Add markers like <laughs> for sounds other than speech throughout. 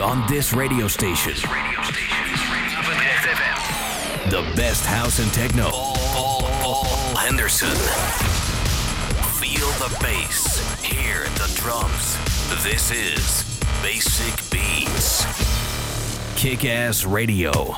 on this radio station. The best house and techno. Paul, Paul, Paul Henderson. Feel the bass. Hear the drums. This is Basic Beats. Kick Ass Radio.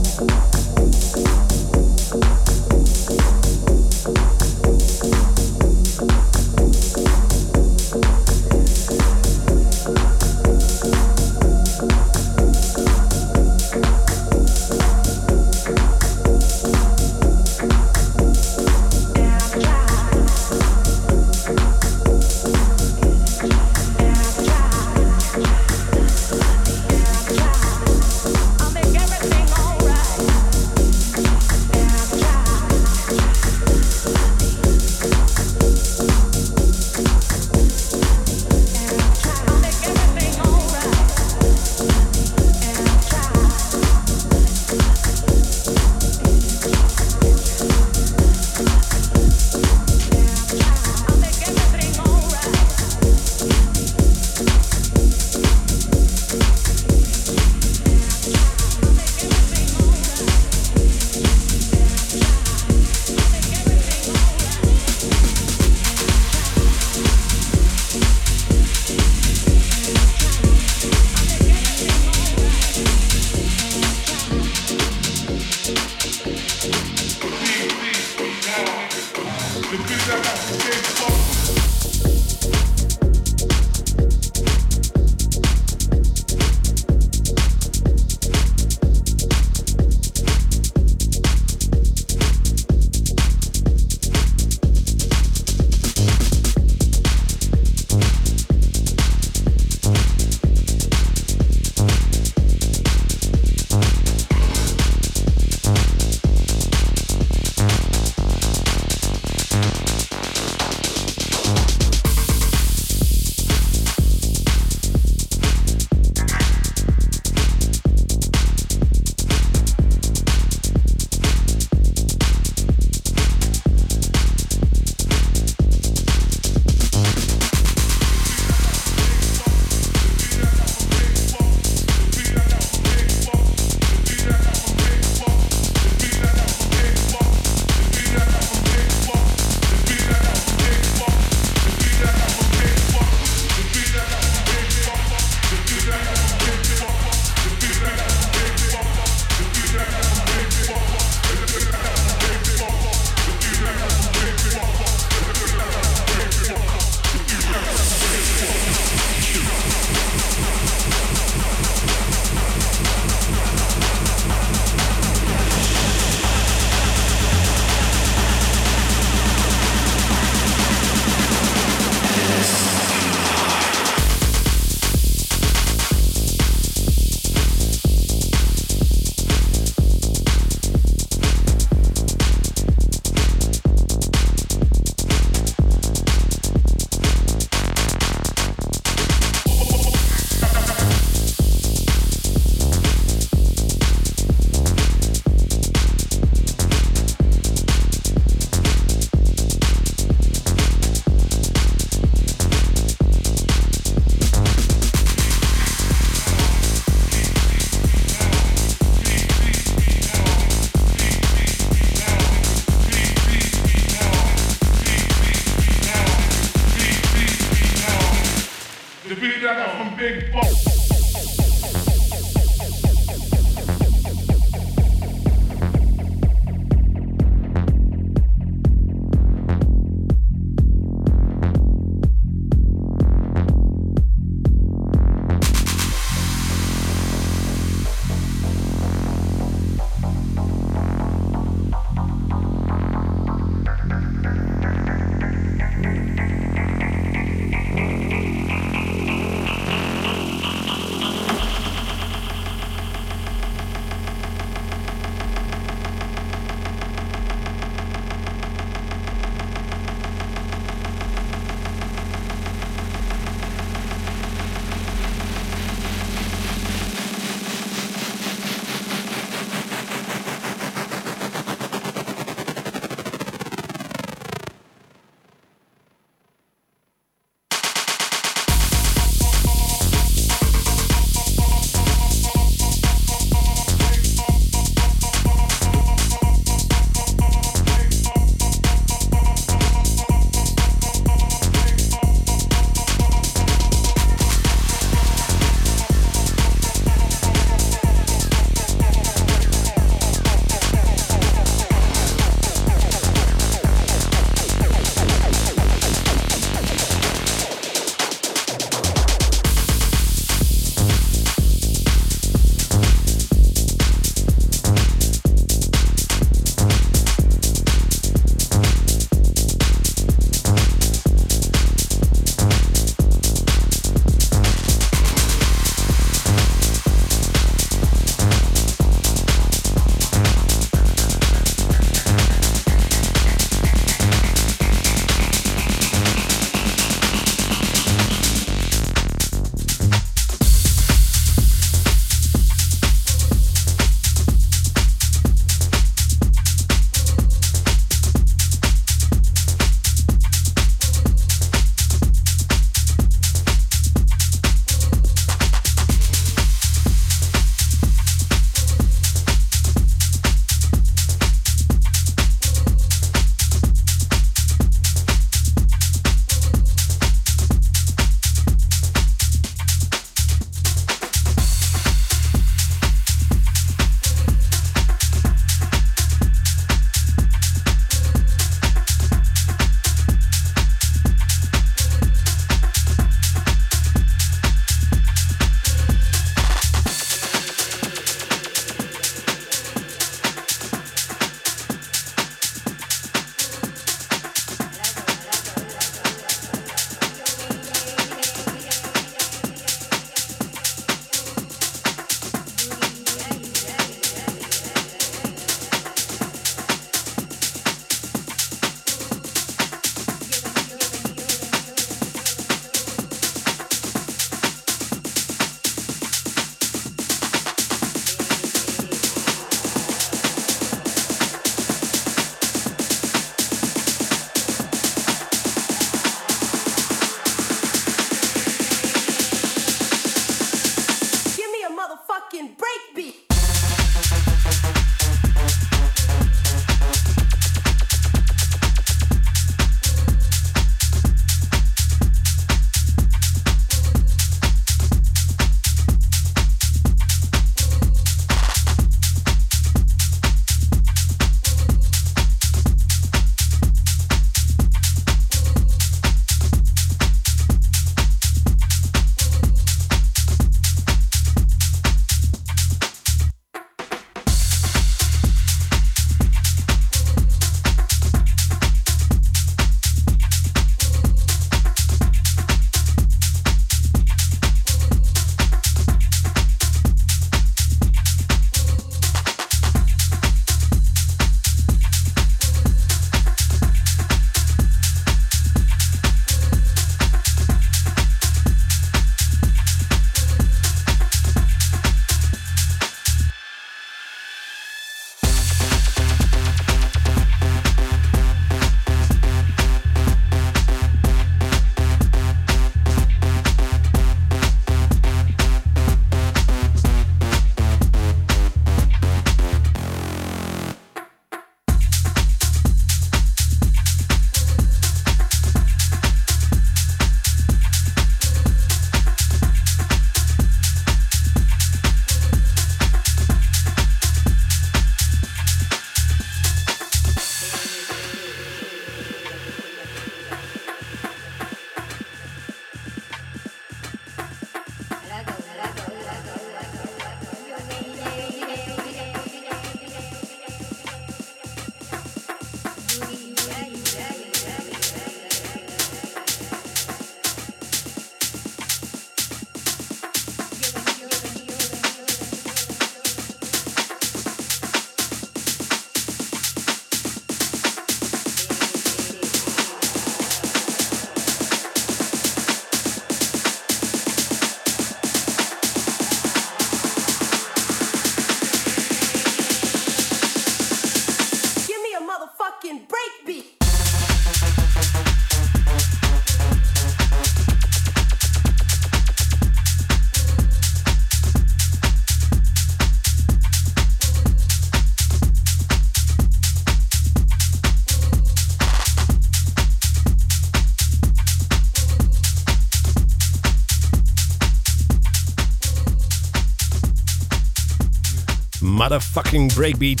Motherfucking breakbeat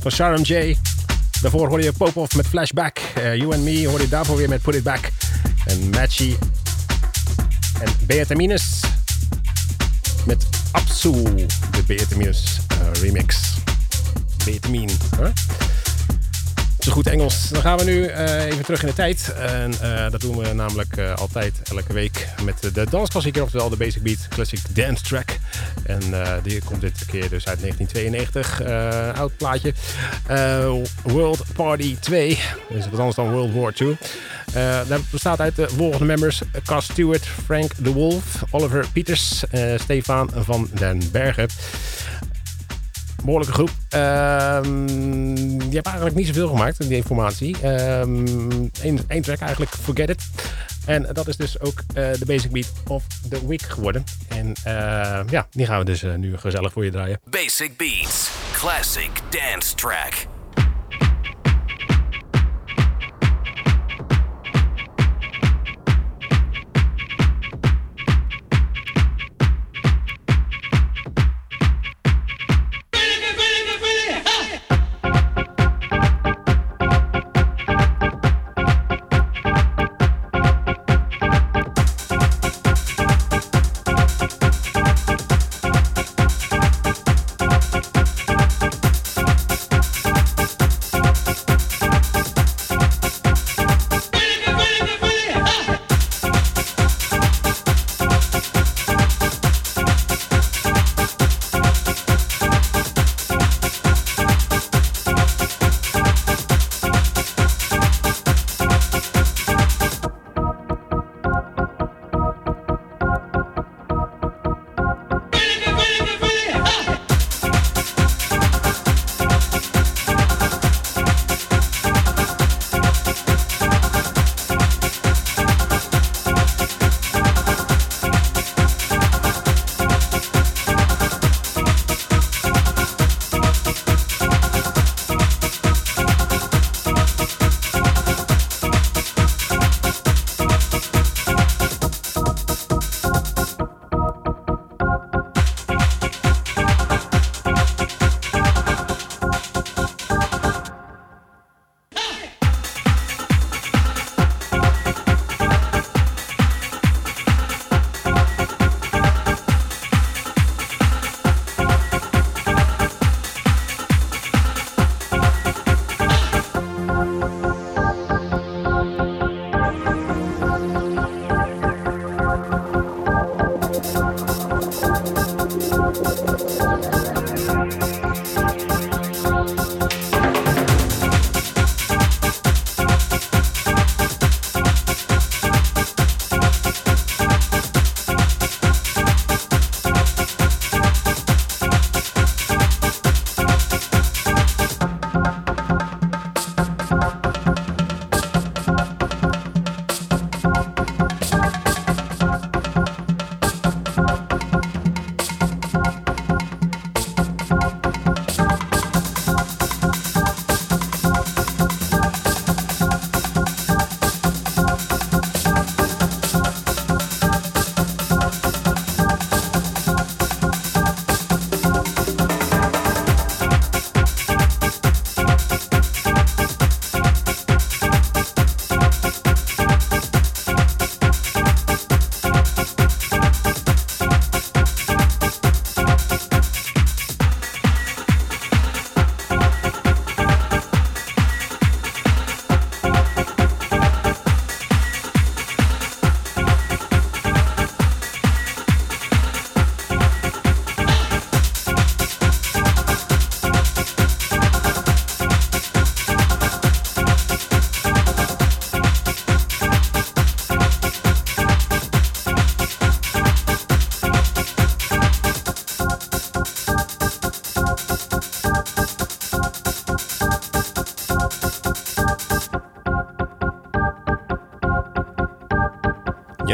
van Sharon J. Daarvoor hoorde je Popov met Flashback. Uh, you and Me hoorde je daarvoor weer met Put It Back. En Matchy en Beataminus met Absu, de Beataminus uh, remix. Beatamin, huh? Zo goed Engels. Dan gaan we nu uh, even terug in de tijd. En dat doen we namelijk altijd elke week met de dansklassieker, oftewel de Basic Beat Classic Dance Track. En die komt dit keer dus uit 1992. oud plaatje. World Party 2. Dus wat anders dan World War 2. dat bestaat uit de volgende members. Cass Stewart, Frank de Wolf, Oliver Peters, Stefan van den Bergen behoorlijke groep. Die hebt eigenlijk niet zoveel gemaakt, die informatie. Eén um, track eigenlijk, Forget It. En dat is dus ook uh, de basic beat of the week geworden. En uh, ja, die gaan we dus uh, nu gezellig voor je draaien. Basic Beats, classic dance track.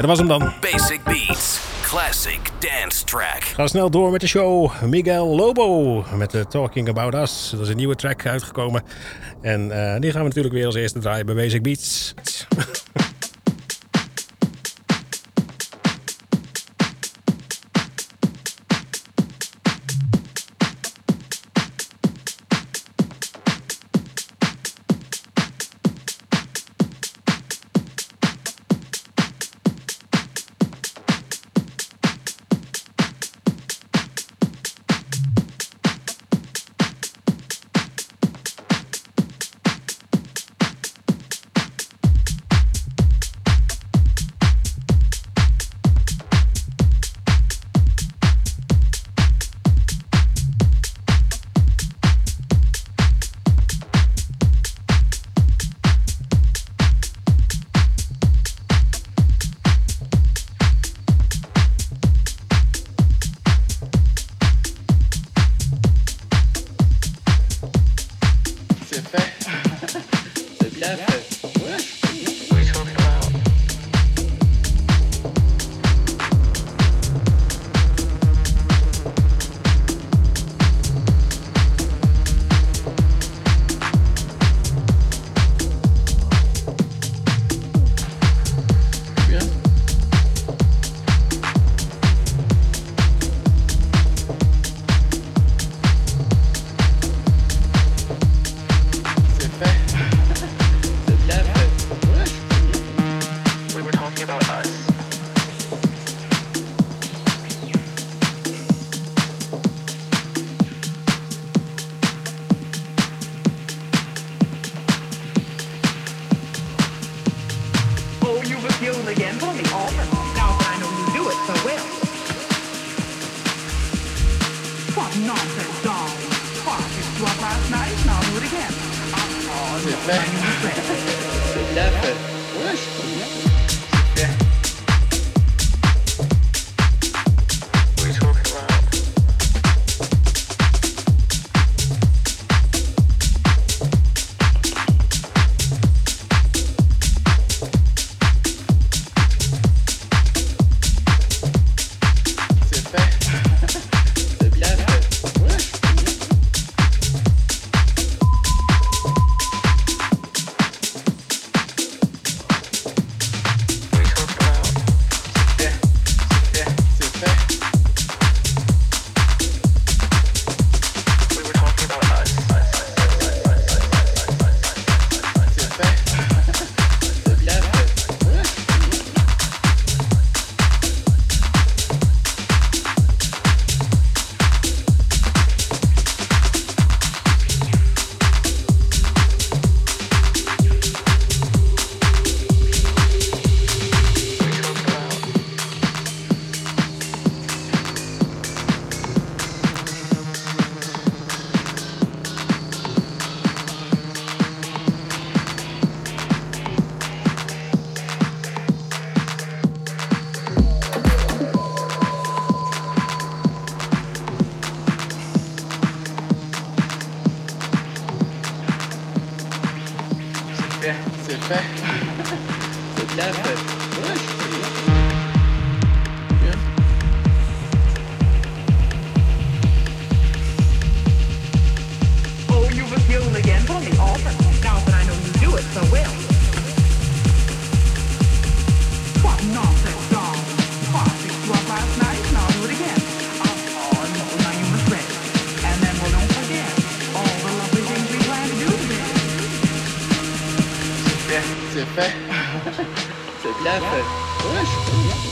Dat was hem dan. Basic Beats, classic dance track. Ga snel door met de show. Miguel Lobo met de Talking About Us. Dat is een nieuwe track uitgekomen. En uh, die gaan we natuurlijk weer als eerste draaien bij Basic Beats. C'est fait. C'est bien fait. Ouais, je trouve bien.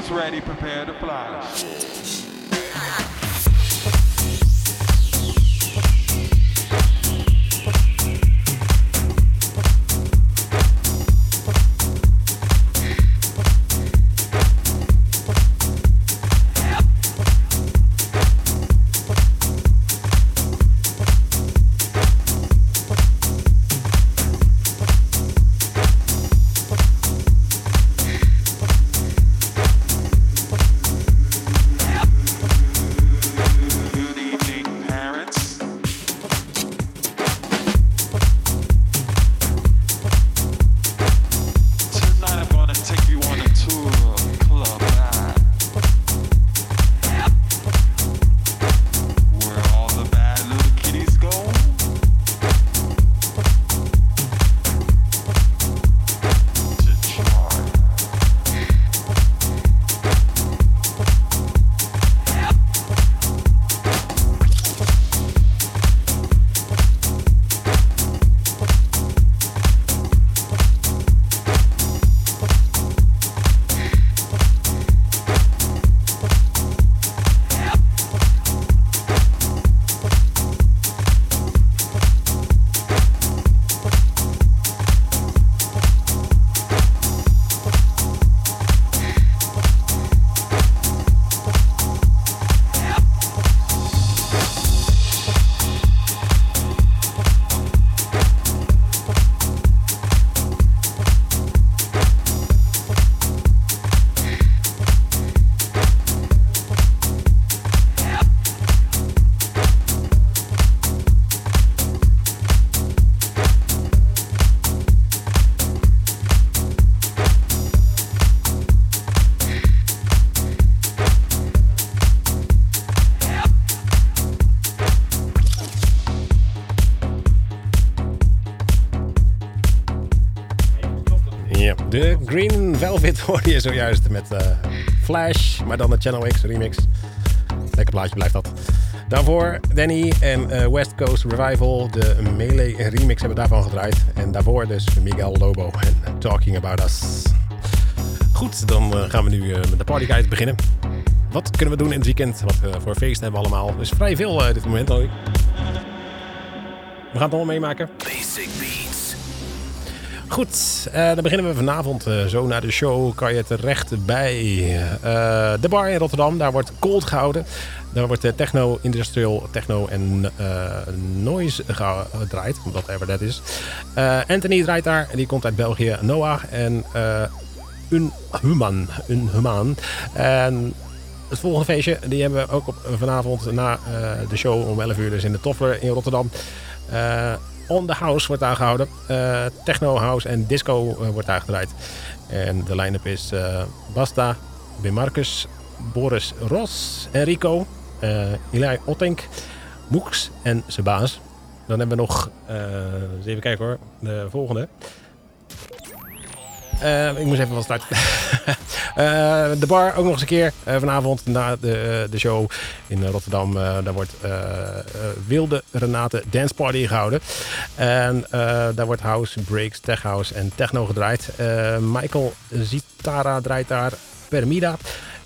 Members ready, prepare to fly. De Green Velvet <laughs> hoorde je zojuist met eh, Flash, maar dan de Channel X remix. Lekker plaatje blijft dat. Daarvoor Danny en eh, West Coast Revival, de Melee remix hebben daarvan gedraaid. En daarvoor dus Miguel Lobo en Talking About Us. Goed, dan eh, gaan we nu eh, met de partyguide beginnen. Wat kunnen we doen in het weekend? Wat eh, voor feesten hebben we allemaal? Er is vrij veel eh, dit moment. hoor. We gaan het allemaal meemaken. Basic. Goed, eh, dan beginnen we vanavond. eh, zo na de show kan je terecht bij eh, de bar in Rotterdam. Daar wordt cold gehouden. Daar wordt techno, industrial techno en noise gedraaid. Whatever dat is. Anthony draait daar. Die komt uit België. Noah en uh, Unhuman. Unhuman. En het volgende feestje die hebben we ook op, vanavond na de show om 11 uur. Dus in de Toffler in Rotterdam. Eh, On the House wordt daar gehouden. Eh, techno, house en disco eh, wordt daar gedraaid. En de line-up is eh, Basta, Marcus, Boris Ros, Enrico, Eli Ottink, Moeks en zijn baas. Dan hebben we nog, eens even kijken hoor, de volgende. Eh, ik moest even wat starten. <laughs> Eh, de bar ook nog eens een keer eh, vanavond na de, de show in Rotterdam. daar wordt Wilde Renate Dance Party gehouden. En daar wordt house, breaks, tech house en techno gedraaid. Michael Zitara draait daar. Permida,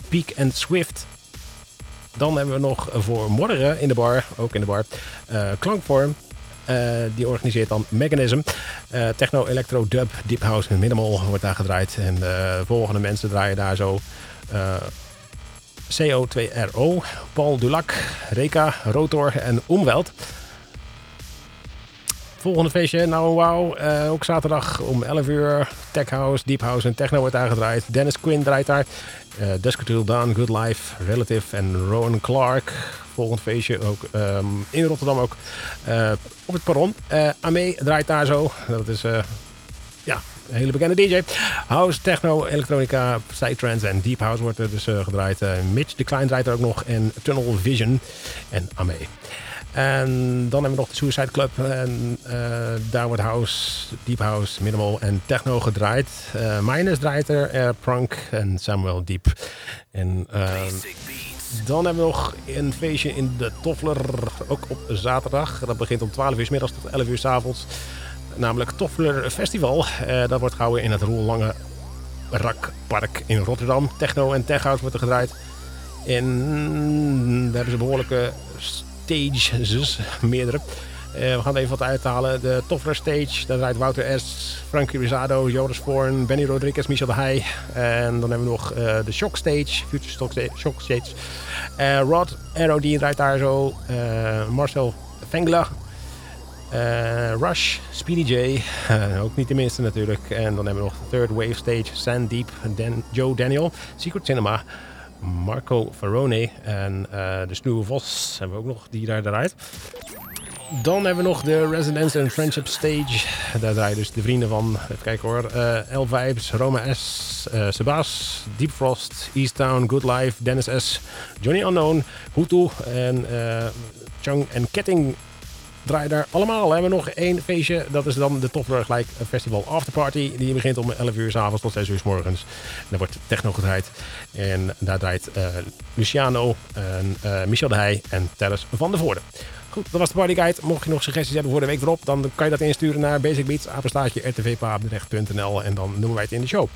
Peak and Swift. Dan hebben we nog voor morgen in de bar, ook in de bar, eh, Klankvorm. Eh, die organiseert dan Mechanism. Eh, techno, electro, dub, deep house en minimal wordt daar gedraaid. En de volgende mensen draaien daar zo. eh, CO2RO, Paul Dulac, Reka, Rotor en Omweld. Volgende feestje, nou wauw, eh, ook zaterdag om 11 uur. Tech House, Deep House en Techno wordt daar gedraaid. Dennis Quinn draait daar. Uh, Dusk Till Dawn, Good Life, Relative en Rowan Clark. Volgend feestje ook ehm, in Rotterdam ook. eh, op het perron. Uh, draait daar zo. Dat is eh, ja, een hele bekende DJ. House, techno, elektronica, psytrance en deep house wordt er dus eh, gedraaid. Eh, Mitch de Klein draait er ook nog. En Tunnel Vision en Ame. En dan hebben we nog de Suicide Club. En uh, daar wordt house, deep house, minimal en techno gedraaid. Uh, Minus draait er, Prunk en Samuel Deep. En uh, dan hebben we nog een feestje in de Toffler, ook op zaterdag. Dat begint om 12 uur s middags tot 11 uur s avonds. Namelijk Toffler Festival. Uh, dat wordt gehouden in het Roel Lange Rak Park in Rotterdam. Techno en tech house wordt er gedraaid. En daar hebben ze behoorlijke stages, meerdere. Eh, we gaan even wat uithalen. De Toffler Stage, daar draait Wouter S., Frankie Rizado, Joris Voorn, Benny Rodriguez, Michel de Heij. En dan hebben we nog eh, de Shock Stage, Future Shock Stage. Eh, Rod Arrow, die draait daar zo. Marcel Vengla. Rush, Speedy J, ook niet de minste natuurlijk. En dan hebben we nog de Third Wave Stage, Sandeep, Dan, Joe Daniel, Secret Cinema, Marco Farone en eh, de Snoe Vos hebben we ook nog, die daar draait. Dan hebben we nog de Residence and Friendship Stage. Daar draaien dus de vrienden van, even kijken hoor, eh L Vibes, Roma S, eh Sebas, Deep Frost, East Town, Good Life, Dennis S, Johnny Unknown, Hutu en eh Chang en Ketting draaien daar allemaal. We hebben nog één feestje. Dat is dan de Toffler gelijk Festival Afterparty. Die begint om 11 uur s avonds tot 6 uur s morgens. En daar wordt techno gedraaid. En daar draait eh, Luciano, en, eh, Michel de Heij en Tellers van de Voorde. Goed, dat was de Party Guide. Mocht je nog suggesties hebben voor de week erop, dan kan je dat insturen naar basicbeats, en dan noemen wij het in de show.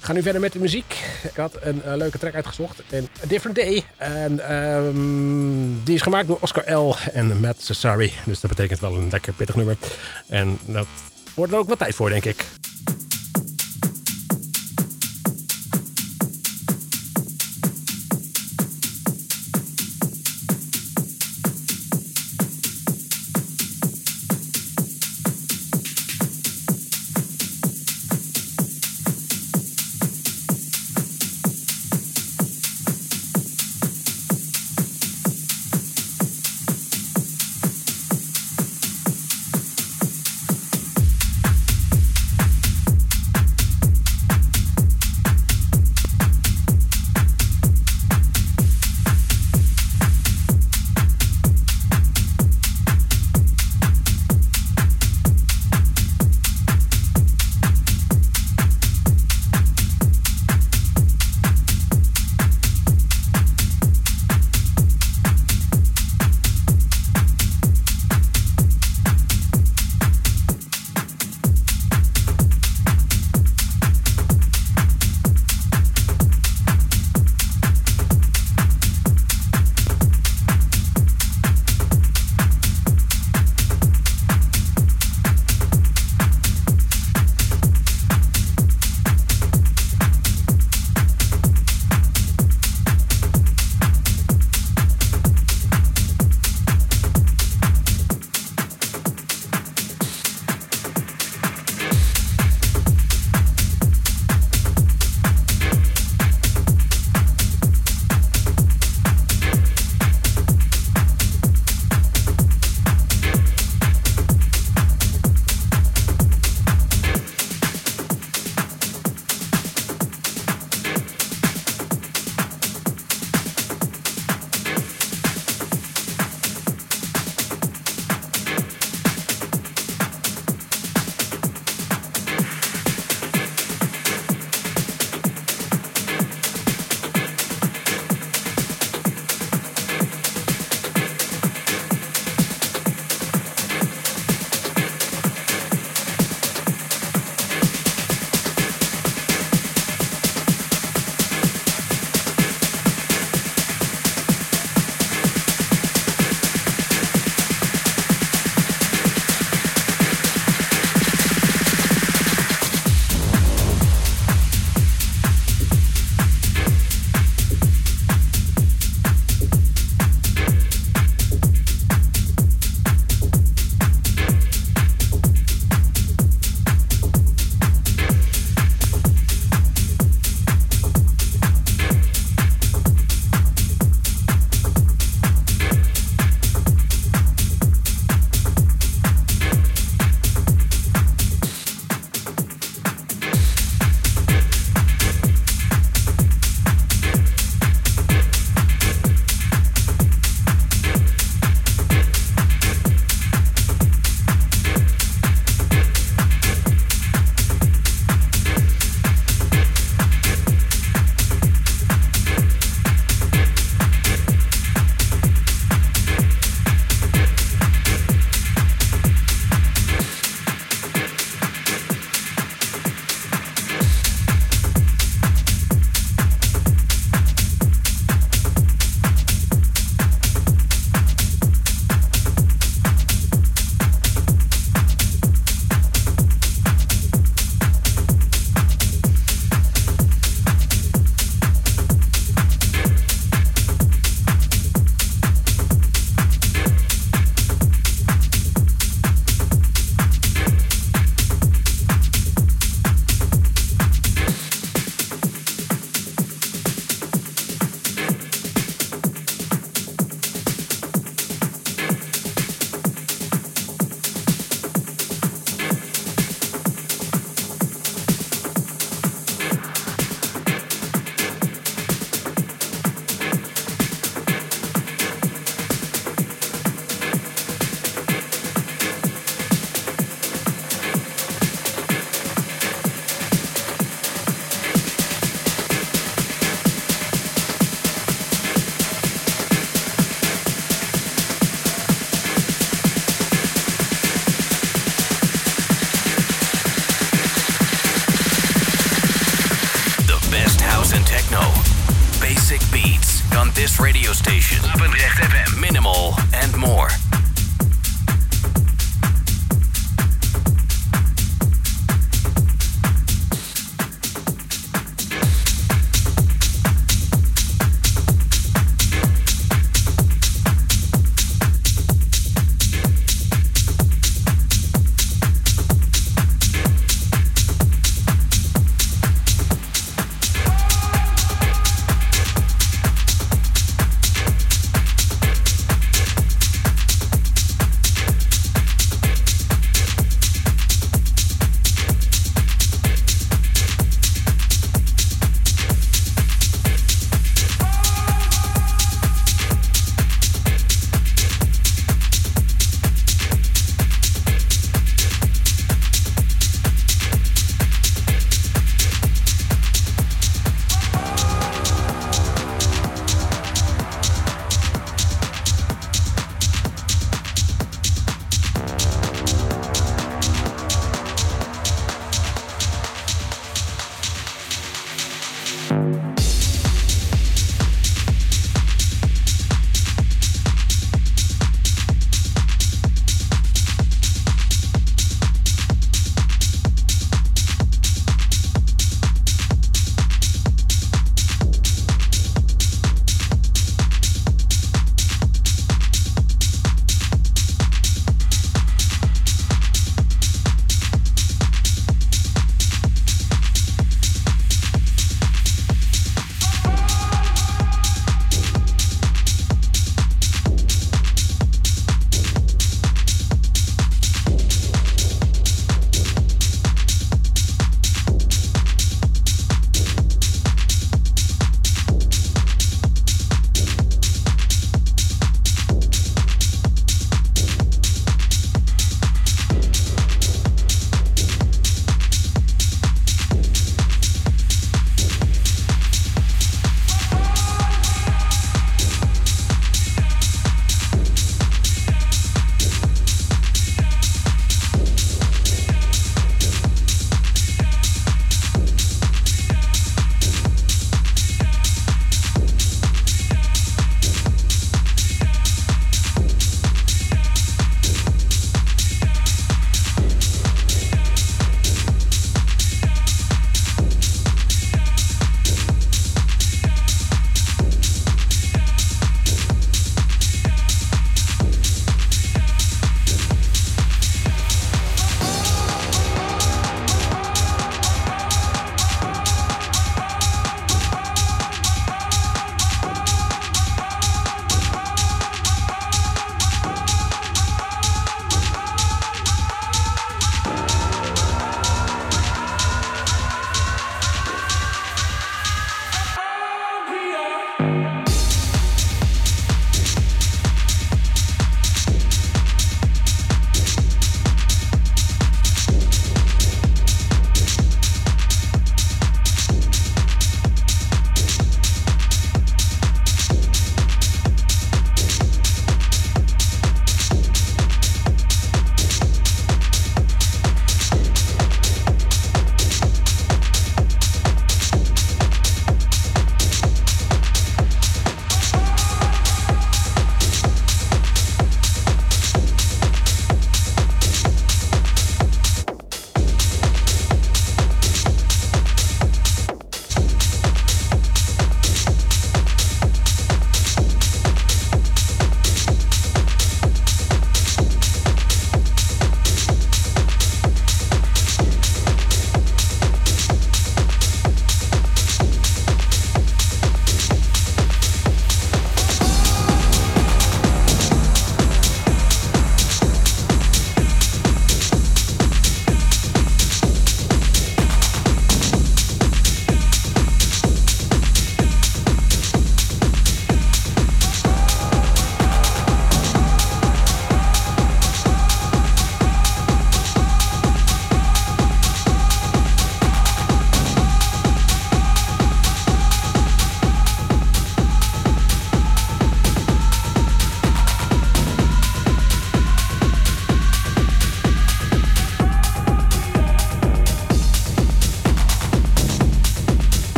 Gaan nu verder met de muziek. Ik had een eh, leuke track uitgezocht. Een A Different Day. En ehm, die is gemaakt door Oscar L. en Matt Cesari. Dus dat betekent wel een lekker pittig nummer. En dat wordt er ook wat tijd voor, denk ik. Radio station. Papendrecht FM. Minimal and more.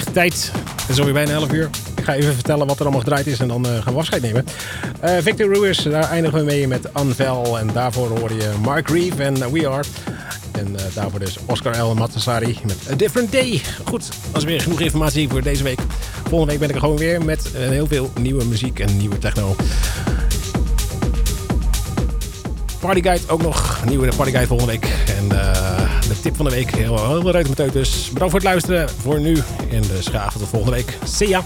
Vliegt tijd. Het is alweer bijna 11 uur. Ik ga even vertellen wat er allemaal gedraaid is en dan eh, gaan we afscheid nemen. Eh, Victor Ruiz, daar eindigen we mee met Anvel. En daarvoor hoorde je Mark Reeve en We Are. En eh, daarvoor dus Oscar L. Matassari met A Different Day. Goed, dat is weer genoeg informatie voor deze week. Volgende week ben ik er gewoon weer met heel veel nieuwe muziek en nieuwe techno. Partyguide ook nog. Nieuwe Partyguide volgende week. En de tip van de week. Heel, heel leuk met dus. Bedankt voor het luisteren. Voor nu. En dus graag tot volgende week. See ya.